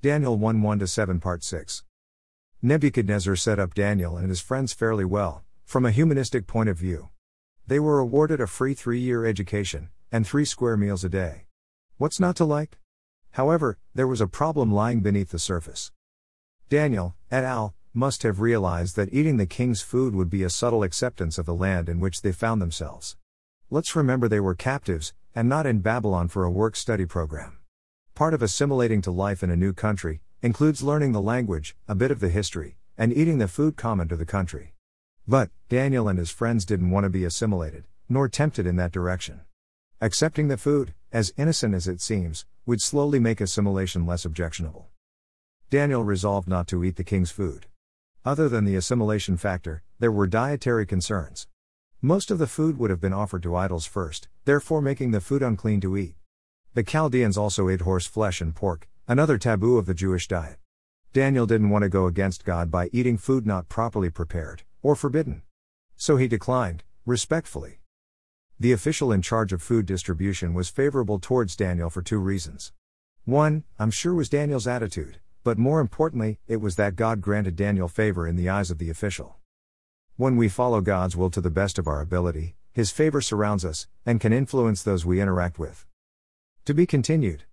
Daniel 1 1 7 Part 6. Nebuchadnezzar set up Daniel and his friends fairly well, from a humanistic point of view. They were awarded a free three year education, and three square meals a day. What's not to like? However, there was a problem lying beneath the surface. Daniel, et al., must have realized that eating the king's food would be a subtle acceptance of the land in which they found themselves. Let's remember they were captives, and not in Babylon for a work study program. Part of assimilating to life in a new country includes learning the language, a bit of the history, and eating the food common to the country. But, Daniel and his friends didn't want to be assimilated, nor tempted in that direction. Accepting the food, as innocent as it seems, would slowly make assimilation less objectionable. Daniel resolved not to eat the king's food. Other than the assimilation factor, there were dietary concerns. Most of the food would have been offered to idols first, therefore making the food unclean to eat. The Chaldeans also ate horse flesh and pork, another taboo of the Jewish diet. Daniel didn't want to go against God by eating food not properly prepared, or forbidden. So he declined, respectfully. The official in charge of food distribution was favorable towards Daniel for two reasons. One, I'm sure was Daniel's attitude, but more importantly, it was that God granted Daniel favor in the eyes of the official. When we follow God's will to the best of our ability, his favor surrounds us, and can influence those we interact with. To be continued.